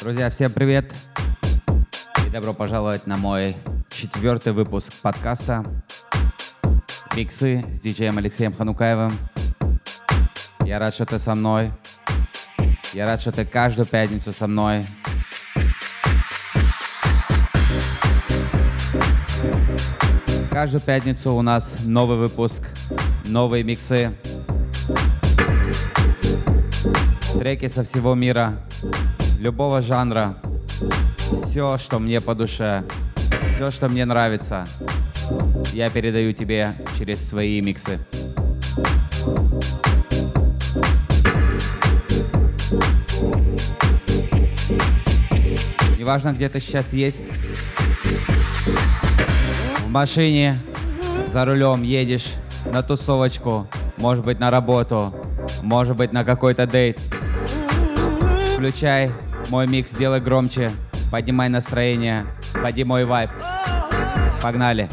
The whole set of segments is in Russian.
Друзья, всем привет! И добро пожаловать на мой четвертый выпуск подкаста «Миксы» с диджеем Алексеем Ханукаевым. Я рад, что ты со мной. Я рад, что ты каждую пятницу со мной. Каждую пятницу у нас новый выпуск, новые миксы, треки со всего мира, любого жанра, все, что мне по душе, все, что мне нравится, я передаю тебе через свои миксы. Неважно, где ты сейчас есть, в машине, за рулем едешь на тусовочку, может быть на работу, может быть на какой-то дейт. Включай мой микс, сделай громче, поднимай настроение, поднимай вайб. Погнали.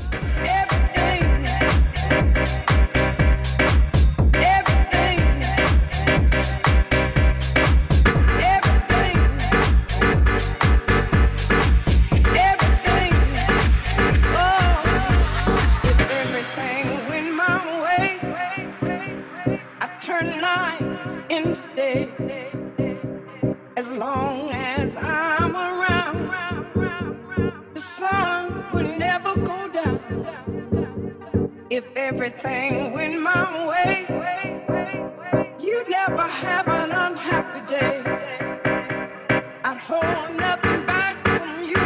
Everything went my way, you'd never have an unhappy day. I'd hold nothing back from you.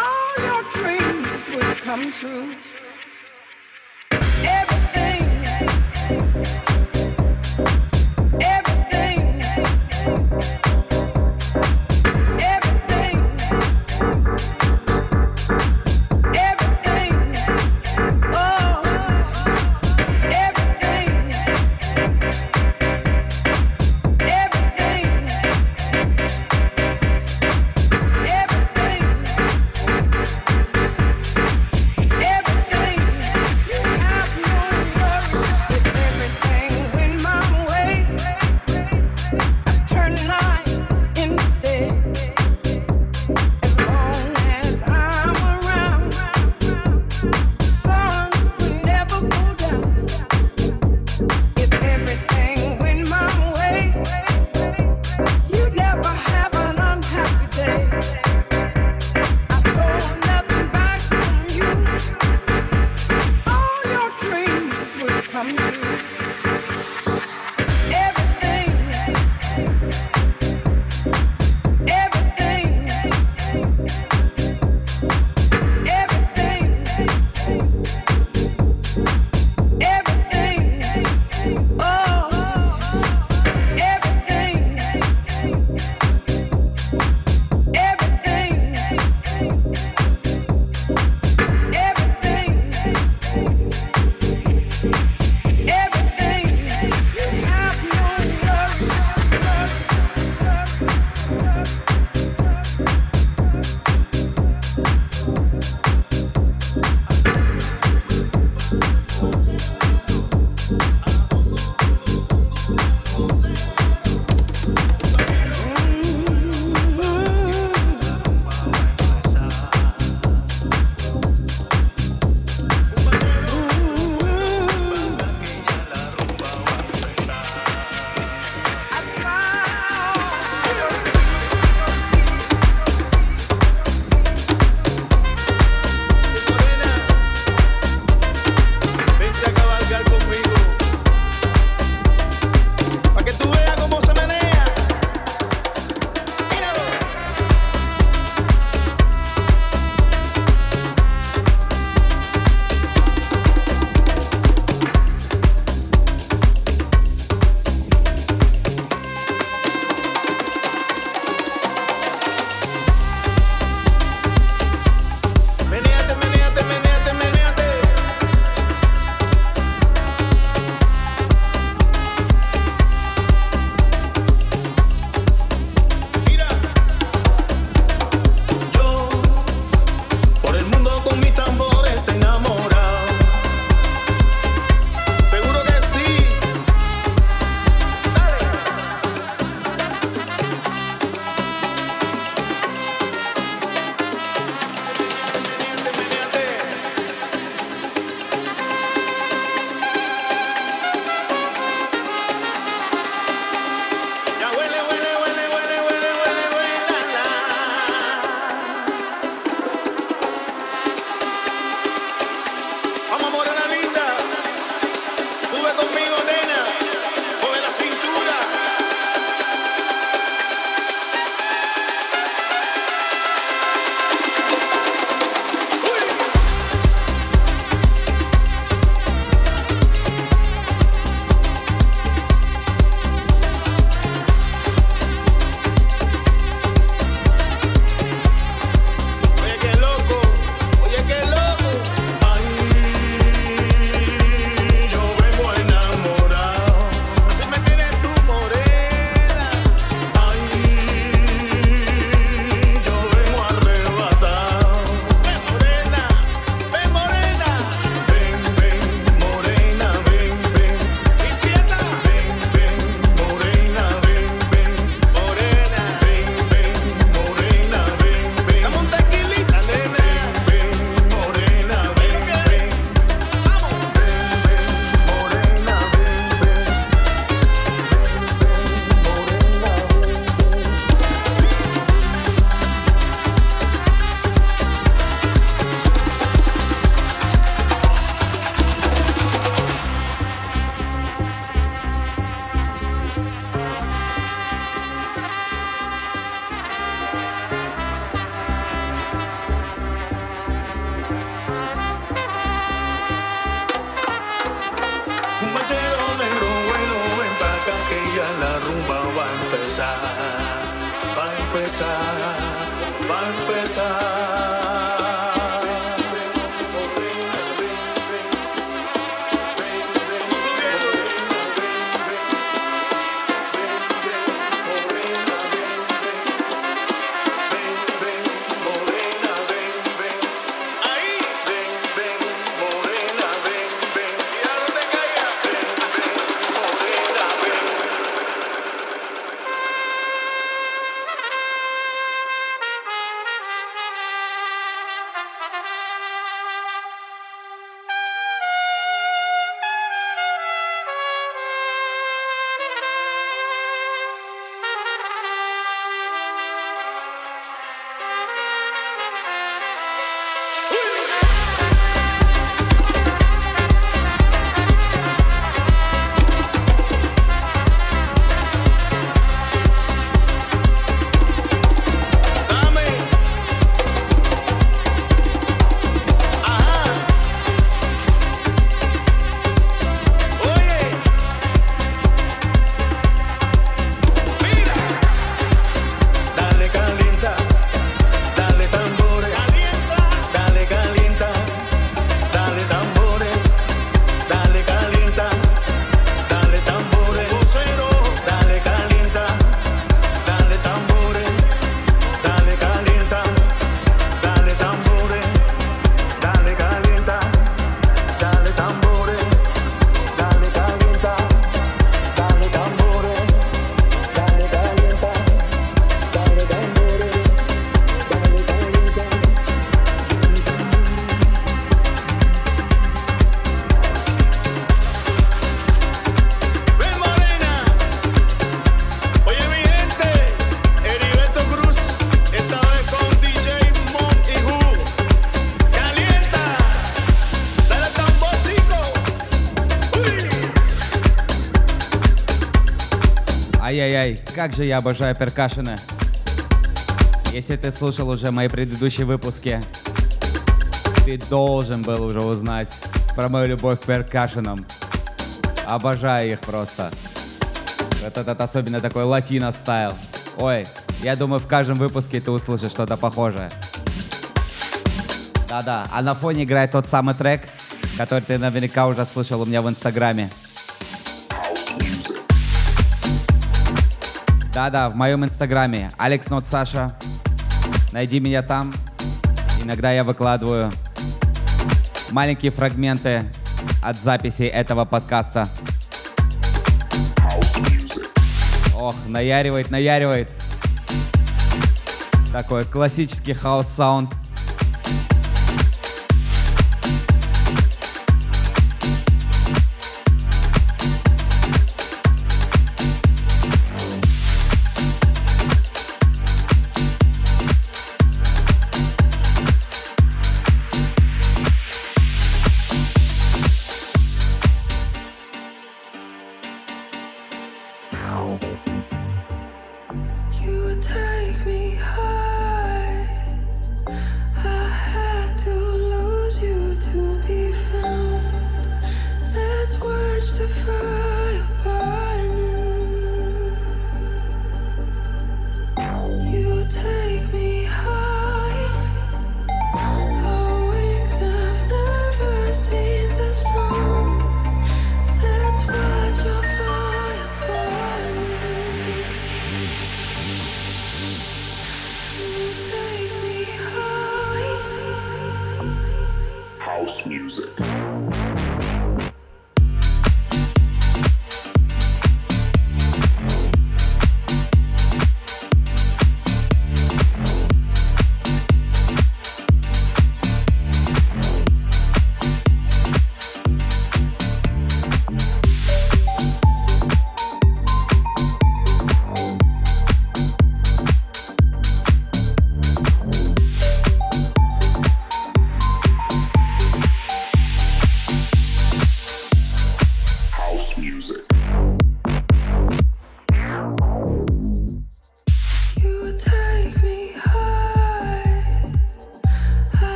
All your dreams would come true. Ай-яй-яй, как же я обожаю перкашины. Если ты слушал уже мои предыдущие выпуски, ты должен был уже узнать про мою любовь к перкашинам. Обожаю их просто. Вот этот особенно такой латино стайл. Ой, я думаю, в каждом выпуске ты услышишь что-то похожее. Да-да, а на фоне играет тот самый трек, который ты наверняка уже слышал у меня в инстаграме. Да-да, в моем инстаграме Alex Not Sasha. Найди меня там. Иногда я выкладываю маленькие фрагменты от записи этого подкаста. Ох, наяривает, наяривает. Такой классический house-саунд.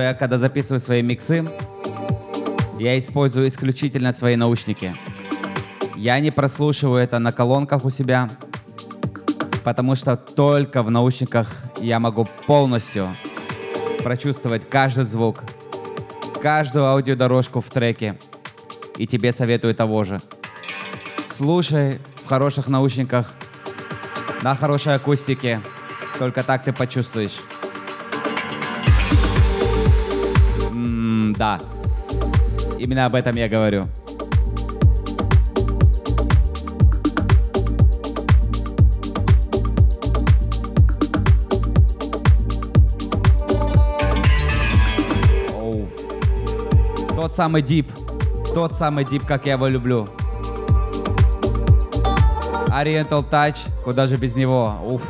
Я, когда записываю свои миксы, я использую исключительно свои наушники. Я не прослушиваю это на колонках у себя, потому что только в наушниках я могу полностью прочувствовать каждый звук, каждую аудиодорожку в треке. И тебе советую того же. Слушай в хороших наушниках, на хорошей акустике. Только так ты почувствуешь. Да. Именно об этом я говорю. Оу. Тот самый дип. Тот самый дип, как я его люблю. Oriental Touch, куда же без него? Уф.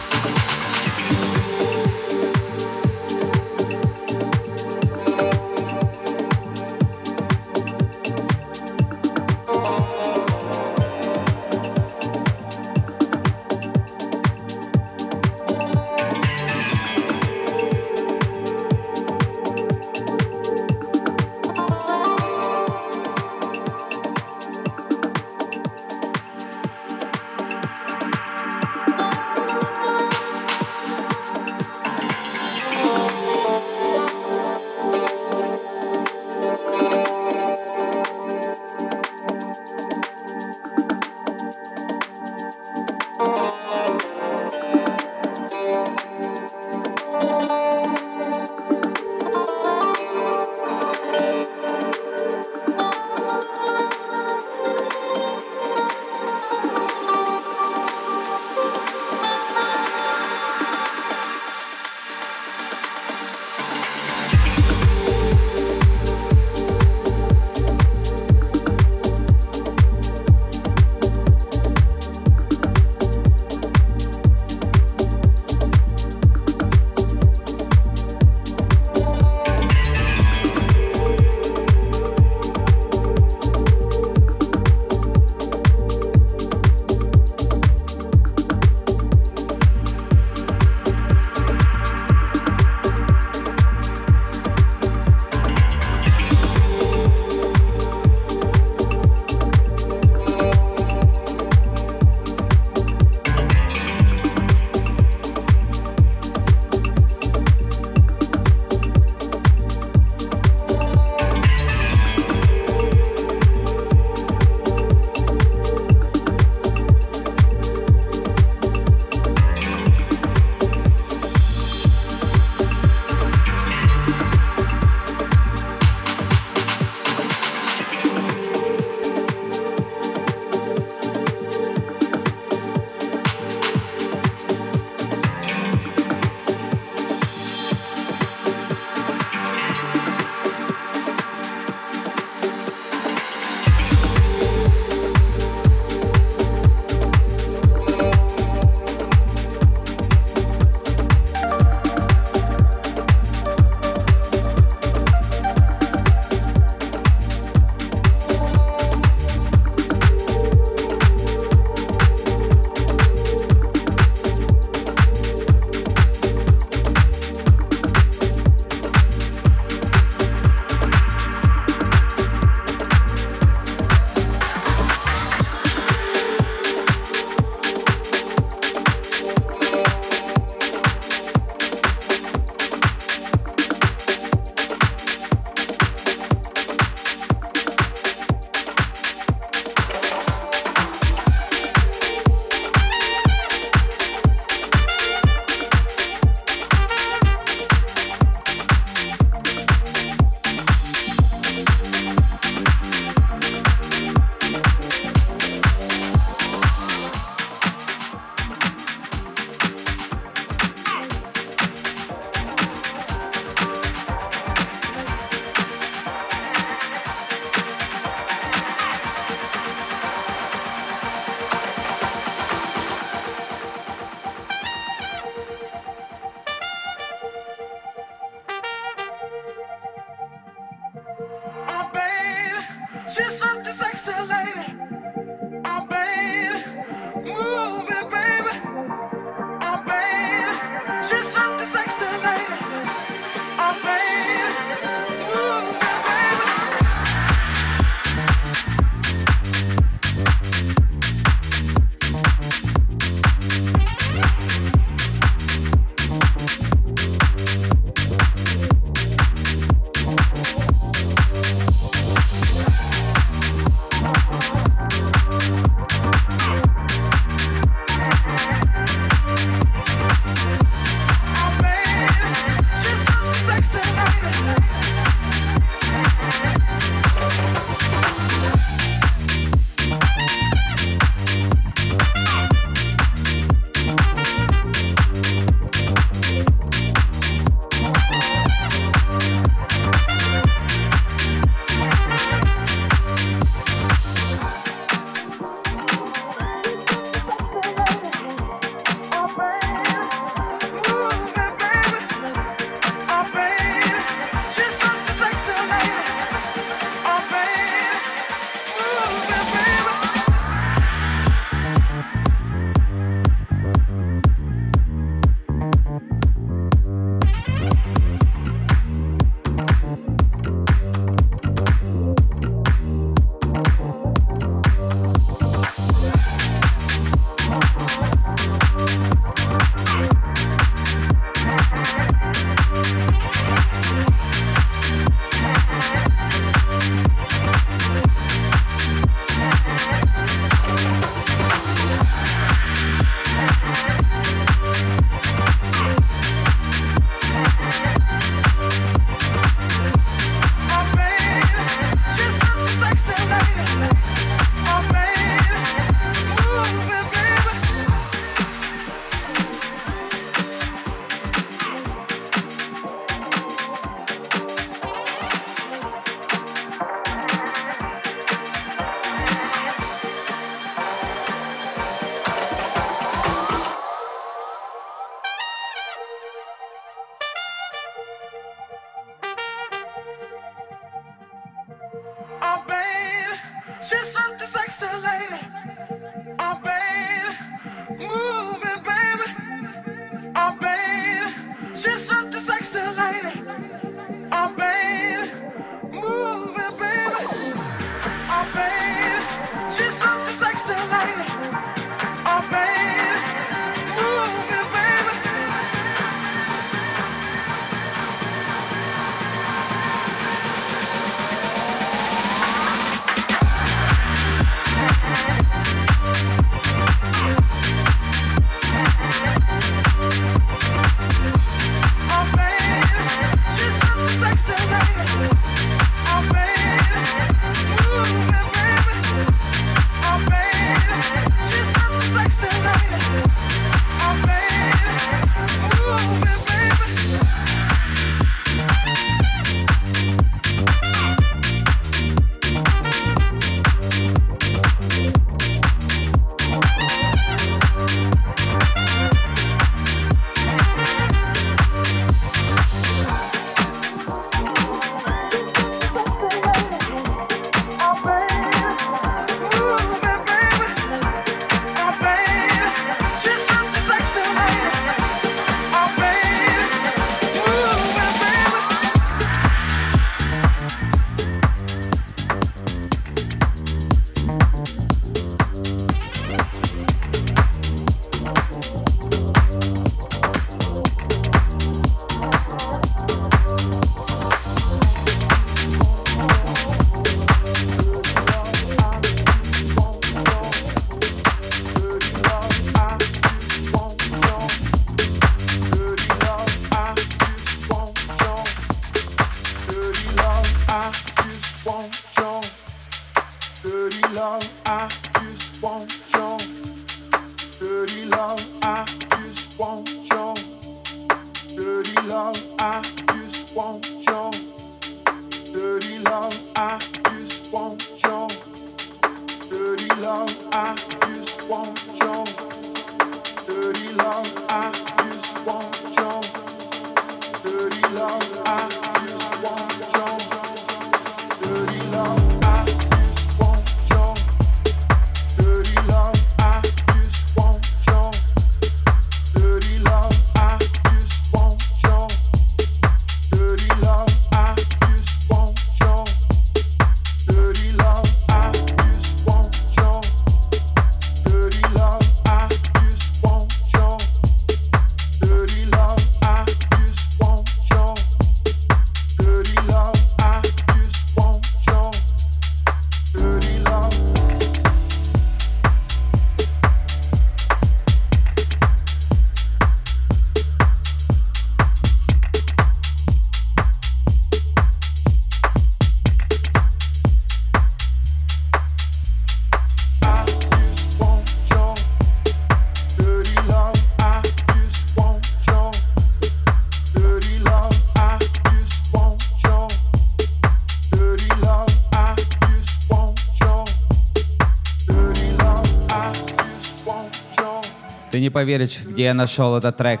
Не поверишь, где я нашел этот трек.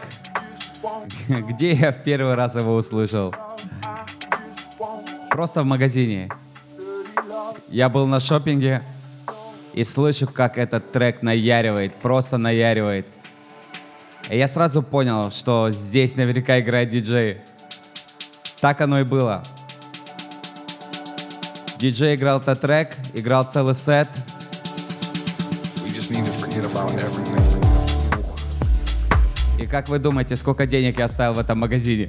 Где я в первый раз его услышал? Просто в магазине. Я был на шопинге и слышу, как этот трек наяривает, просто наяривает. И я сразу понял, что здесь наверняка играет диджей. Так оно и было. Диджей играл этот трек, играл целый сет. We just need to. Как вы думаете, сколько денег я оставил в этом магазине?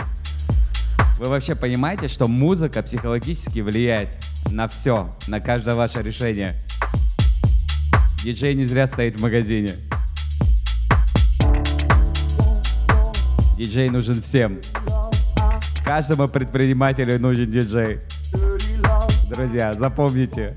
Вы вообще понимаете, что музыка психологически влияет на все, на каждое ваше решение? Диджей не зря стоит в магазине. Диджей нужен всем. Каждому предпринимателю нужен диджей. Друзья, запомните.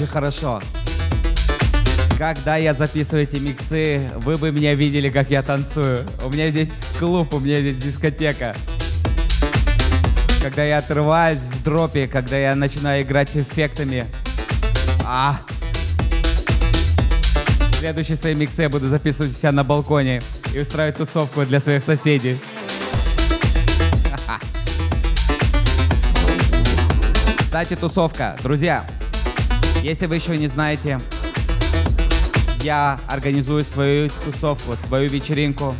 Же хорошо. Когда я записываю эти миксы, вы бы меня видели, как я танцую. У меня здесь клуб, у меня здесь дискотека. Когда я отрываюсь в дропе, когда я начинаю играть эффектами. А. Следующие свои миксы я буду записывать себя на балконе и устраивать тусовку для своих соседей. Кстати, тусовка. Друзья, если вы еще не знаете, я организую свою тусовку, свою вечеринку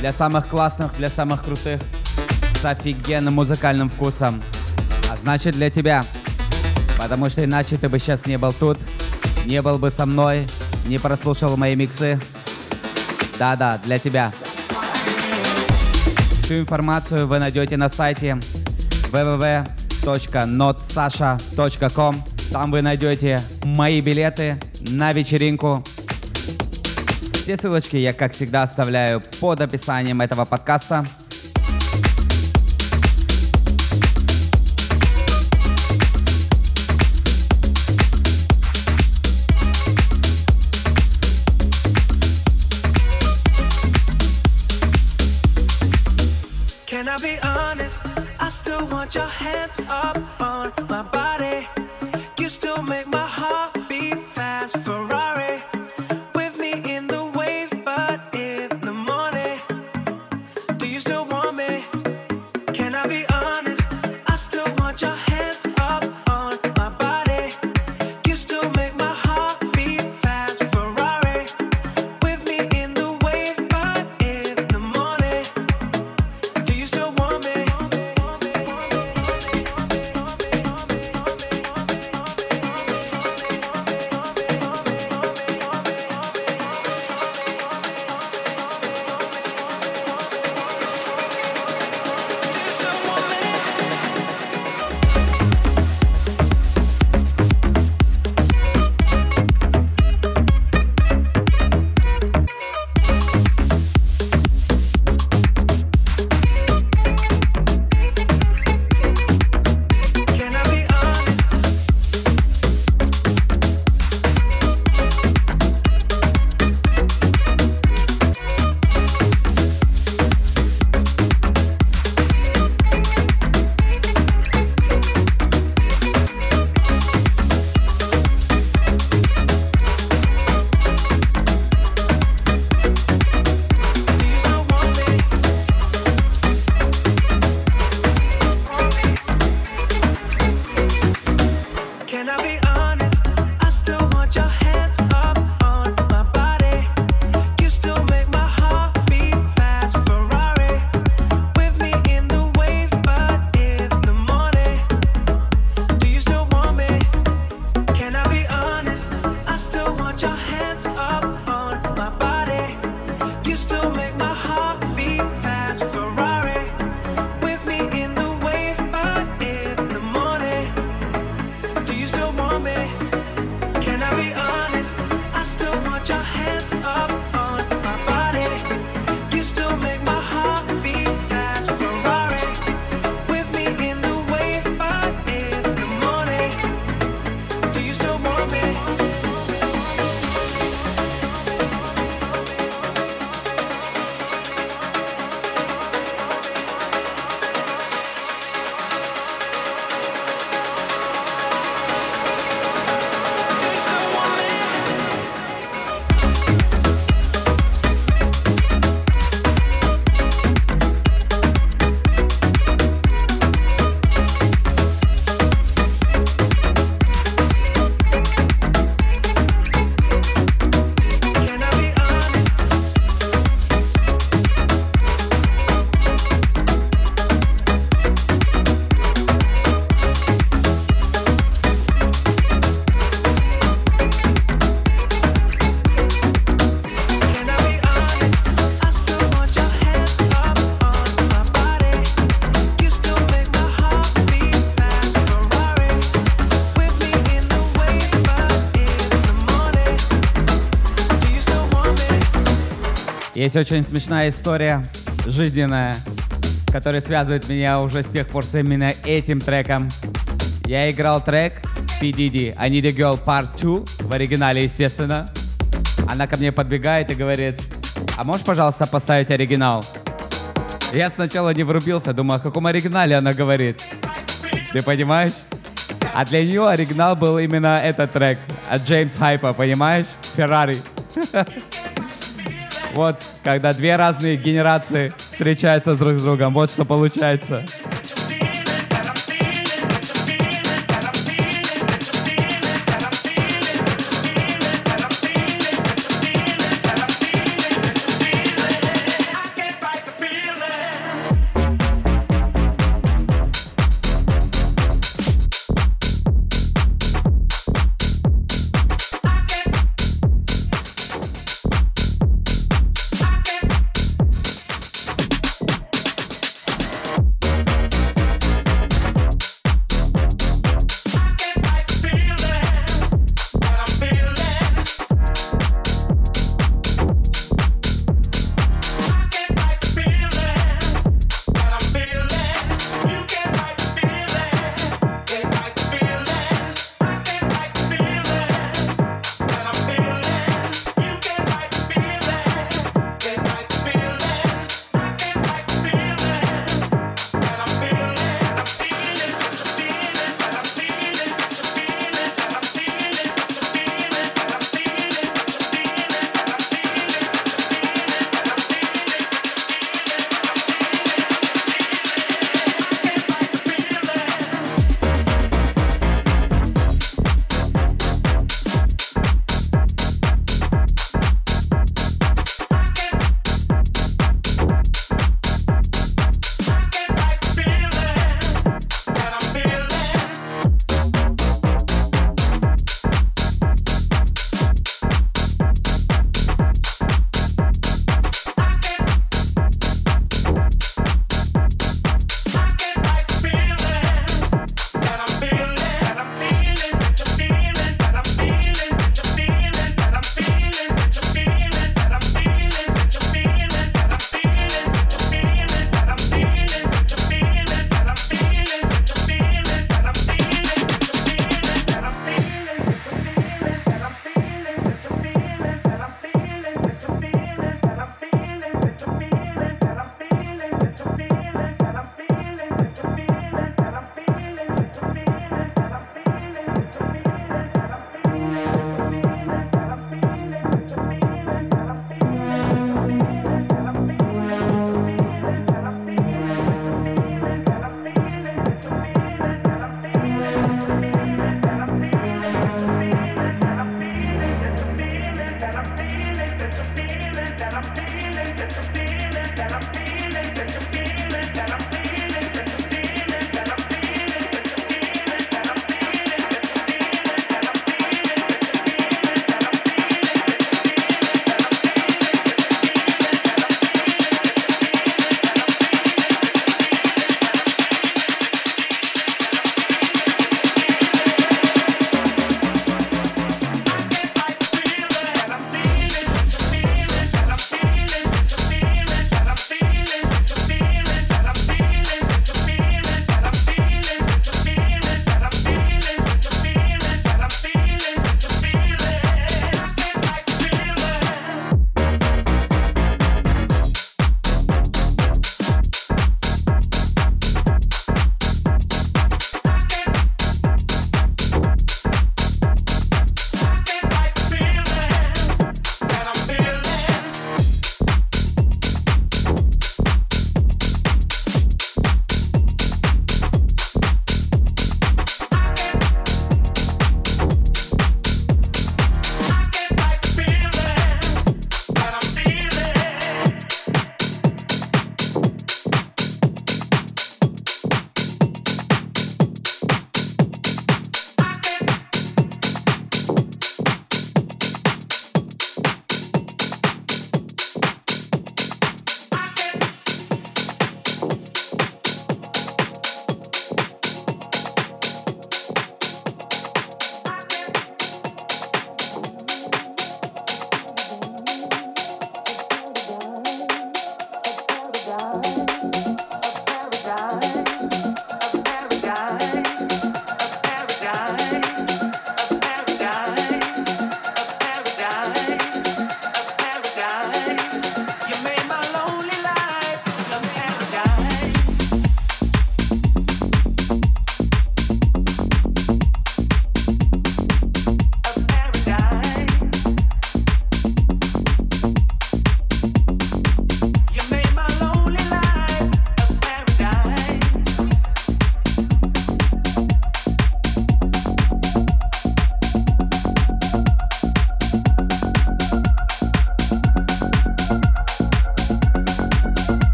для самых классных, для самых крутых, с офигенным музыкальным вкусом. А значит для тебя, потому что иначе ты бы сейчас не был тут, не был бы со мной, не прослушал мои миксы. Да-да, для тебя. Всю информацию вы найдете на сайте www.notsasha.com. Там вы найдете мои билеты на вечеринку. Все ссылочки я, как всегда, оставляю под описанием этого подкаста. Can I be honest? Want your hands up on Есть очень смешная история, жизненная, которая связывает меня уже с тех пор с именно этим треком. Я играл трек PDD I Need a Girl Part 2 в оригинале, естественно. Она ко мне подбегает и говорит, а можешь, пожалуйста, поставить оригинал? Я сначала не врубился, думаю, о каком оригинале она говорит. Ты понимаешь? А для нее оригинал был именно этот трек от Джеймс Хайпа, понимаешь? Феррари. Вот, когда две разные генерации встречаются друг с другом, вот что получается.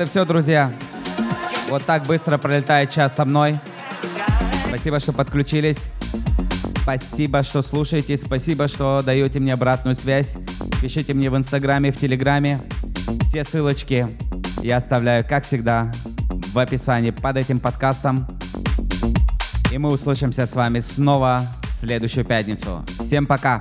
Вот и все, друзья. Вот так быстро пролетает час со мной. Спасибо, что подключились. Спасибо, что слушаете. Спасибо, что даете мне обратную связь. Пишите мне в Инстаграме, в Телеграме. Все ссылочки я оставляю, как всегда, в описании под этим подкастом. И мы услышимся с вами снова в следующую пятницу. Всем пока!